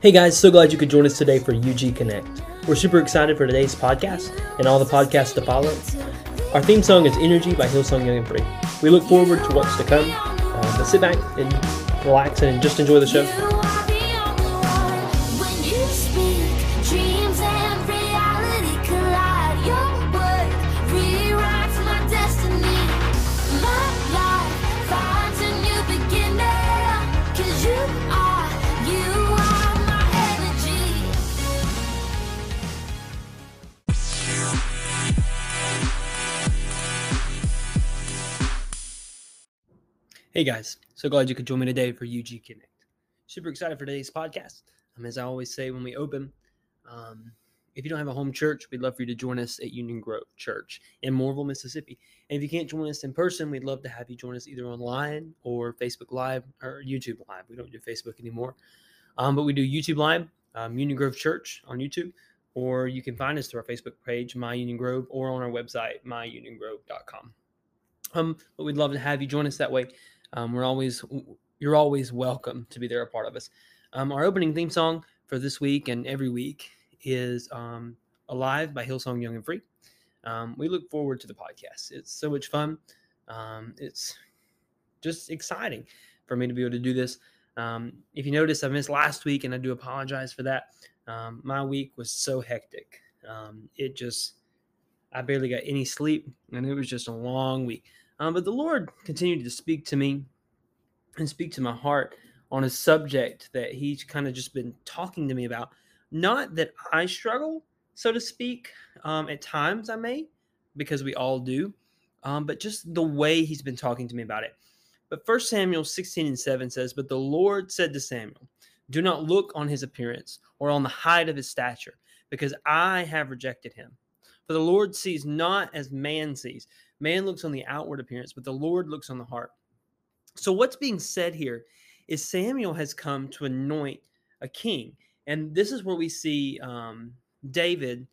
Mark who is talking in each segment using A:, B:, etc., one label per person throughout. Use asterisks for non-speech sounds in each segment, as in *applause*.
A: Hey guys, so glad you could join us today for UG Connect. We're super excited for today's podcast and all the podcasts to follow. Our theme song is Energy by Hillsong Young and Free. We look forward to what's to come. Uh, but sit back and relax and just enjoy the show. Hey guys, so glad you could join me today for UG Connect. Super excited for today's podcast. Um, as I always say when we open, um, if you don't have a home church, we'd love for you to join us at Union Grove Church in Mooreville, Mississippi. And if you can't join us in person, we'd love to have you join us either online or Facebook Live or YouTube Live. We don't do Facebook anymore, um, but we do YouTube Live, um, Union Grove Church on YouTube, or you can find us through our Facebook page, My Union Grove, or on our website, myuniongrove.com. Um, but we'd love to have you join us that way. Um, we're always you're always welcome to be there a part of us. Um, our opening theme song for this week and every week is um, "Alive" by Hillsong Young and Free. Um, we look forward to the podcast. It's so much fun. Um, it's just exciting for me to be able to do this. Um, if you notice, I missed last week, and I do apologize for that. Um, my week was so hectic. Um, it just I barely got any sleep, and it was just a long week. Um, but the Lord continued to speak to me and speak to my heart on a subject that He's kind of just been talking to me about. Not that I struggle, so to speak. Um, at times I may, because we all do, um, but just the way He's been talking to me about it. But First Samuel 16 and 7 says, But the Lord said to Samuel, Do not look on his appearance or on the height of his stature, because I have rejected him. For the Lord sees not as man sees. Man looks on the outward appearance, but the Lord looks on the heart. So, what's being said here is Samuel has come to anoint a king. And this is where we see um, David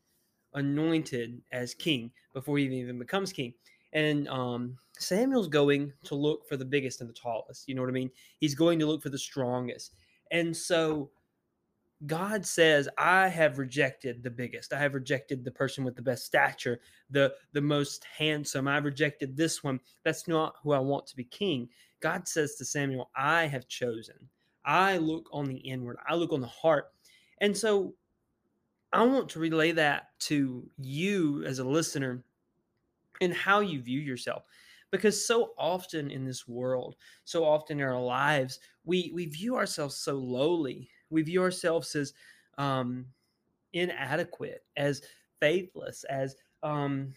A: anointed as king before he even becomes king. And um, Samuel's going to look for the biggest and the tallest. You know what I mean? He's going to look for the strongest. And so God says, I have rejected the biggest. I have rejected the person with the best stature, the, the most handsome. I've rejected this one. That's not who I want to be king. God says to Samuel, I have chosen. I look on the inward, I look on the heart. And so I want to relay that to you as a listener and how you view yourself. Because so often in this world, so often in our lives, we, we view ourselves so lowly. We view ourselves as um, inadequate, as faithless, as um,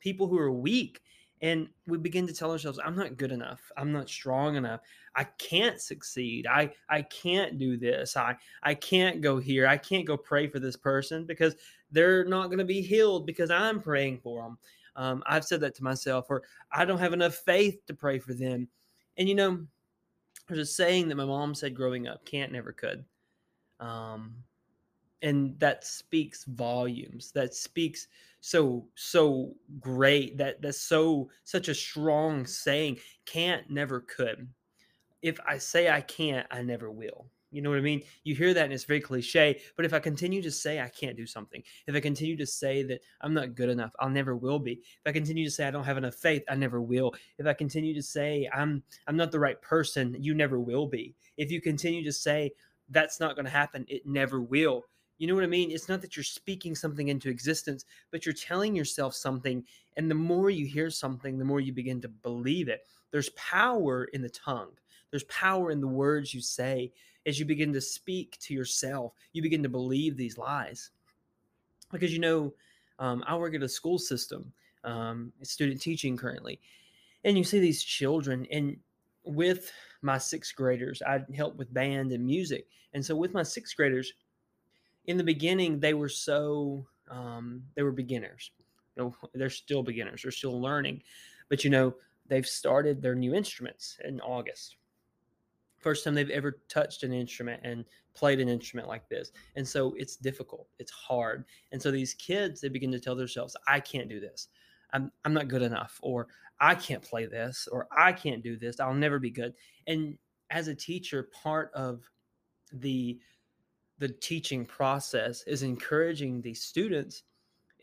A: people who are weak. And we begin to tell ourselves, I'm not good enough. I'm not strong enough. I can't succeed. I, I can't do this. I, I can't go here. I can't go pray for this person because they're not going to be healed because I'm praying for them. Um, I've said that to myself, or I don't have enough faith to pray for them. And you know, there's a saying that my mom said growing up can't, never could. Um, and that speaks volumes. That speaks so, so great. That that's so, such a strong saying. Can't, never could. If I say I can't, I never will. You know what I mean? You hear that and it's very cliche. But if I continue to say I can't do something, if I continue to say that I'm not good enough, I'll never will be. If I continue to say I don't have enough faith, I never will. If I continue to say I'm I'm not the right person, you never will be. If you continue to say that's not going to happen, it never will. You know what I mean? It's not that you're speaking something into existence, but you're telling yourself something. And the more you hear something, the more you begin to believe it. There's power in the tongue, there's power in the words you say as you begin to speak to yourself, you begin to believe these lies. Because you know, um, I work at a school system, um, student teaching currently, and you see these children, and with my sixth graders, I help with band and music, and so with my sixth graders, in the beginning, they were so um, they were beginners. *laughs* They're still beginners. They're still learning, but you know, they've started their new instruments in August first time they've ever touched an instrument and played an instrument like this. And so it's difficult, it's hard. And so these kids, they begin to tell themselves, I can't do this. I'm, I'm not good enough, or I can't play this, or I can't do this. I'll never be good. And as a teacher, part of the the teaching process is encouraging these students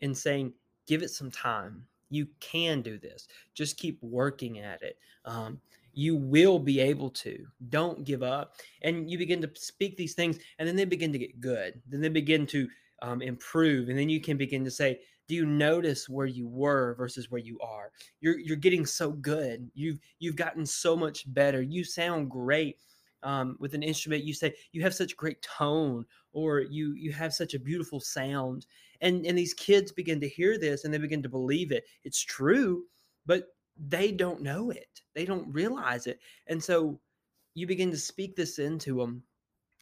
A: and saying, give it some time. You can do this. Just keep working at it. Um, you will be able to. Don't give up. And you begin to speak these things, and then they begin to get good. Then they begin to um, improve. And then you can begin to say, do you notice where you were versus where you are? You're you're getting so good. You've you've gotten so much better. You sound great um, with an instrument. You say you have such great tone or you you have such a beautiful sound. And and these kids begin to hear this and they begin to believe it. It's true but they don't know it. They don't realize it. And so you begin to speak this into them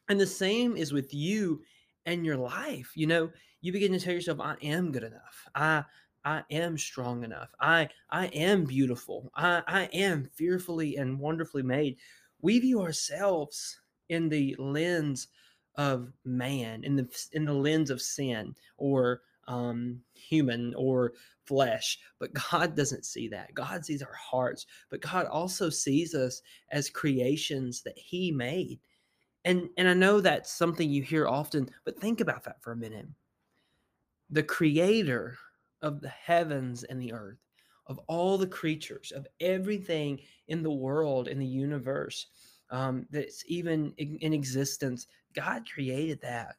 A: and the same is with you and your life you know you begin to tell yourself i am good enough. I i am strong enough. I i am beautiful. I i am fearfully and wonderfully made. We view ourselves in the lens of man in the in the lens of sin or um, human or flesh but god doesn't see that. God sees our hearts but god also sees us as creations that he made and and i know that's something you hear often but think about that for a minute. The creator of the heavens and the earth of all the creatures of everything in the world in the universe um, that's even in, in existence god created that.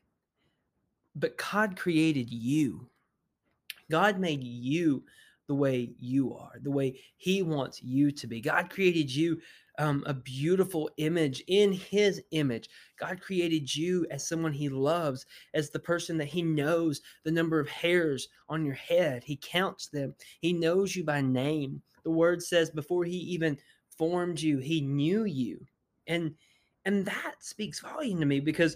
A: But god created you. God made you the way you are the way he wants you to be god created you um, a beautiful image in his image. God created you as someone he loves, as the person that he knows the number of hairs on your head. He counts them, he knows you by name. The word says before he even formed you, he knew you. And and that speaks volume to me because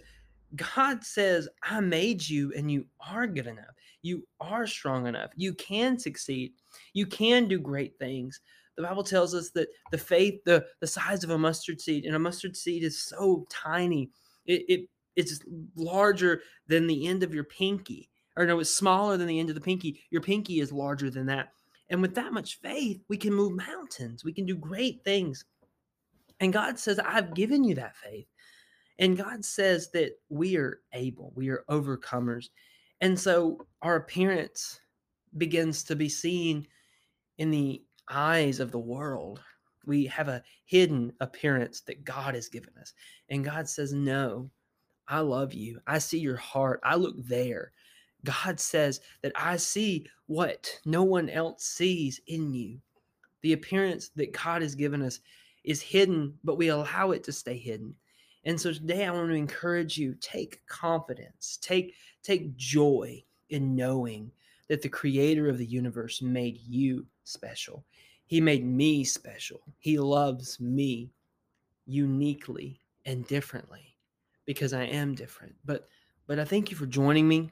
A: God says, I made you and you are good enough. You are strong enough. You can succeed. You can do great things the Bible tells us that the faith, the, the size of a mustard seed, and a mustard seed is so tiny. It, it it's larger than the end of your pinky. Or no, it's smaller than the end of the pinky. Your pinky is larger than that. And with that much faith, we can move mountains. We can do great things. And God says, I've given you that faith. And God says that we are able, we are overcomers. And so our appearance begins to be seen in the eyes of the world. We have a hidden appearance that God has given us. And God says, No, I love you. I see your heart. I look there. God says that I see what no one else sees in you. The appearance that God has given us is hidden, but we allow it to stay hidden. And so today I want to encourage you take confidence, take take joy in knowing that the creator of the universe made you special. He made me special. He loves me uniquely and differently because I am different. But but I thank you for joining me.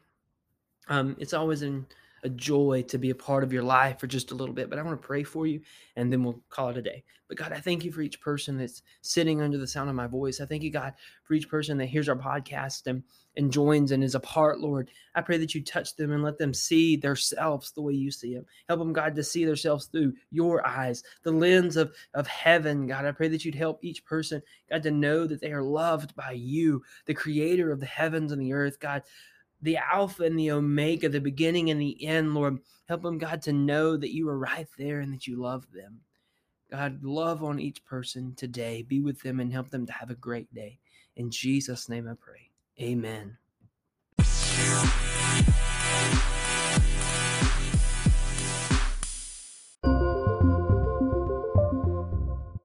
A: Um, it's always an a joy to be a part of your life for just a little bit. But I want to pray for you and then we'll call it a day. But God, I thank you for each person that's sitting under the sound of my voice. I thank you, God, for each person that hears our podcast and, and joins and is a part, Lord. I pray that you touch them and let them see themselves the way you see them. Help them, God, to see themselves through your eyes, the lens of, of heaven. God, I pray that you'd help each person, God, to know that they are loved by you, the creator of the heavens and the earth. God, the Alpha and the Omega, the beginning and the end, Lord. Help them, God, to know that you are right there and that you love them. God, love on each person today. Be with them and help them to have a great day. In Jesus' name I pray. Amen.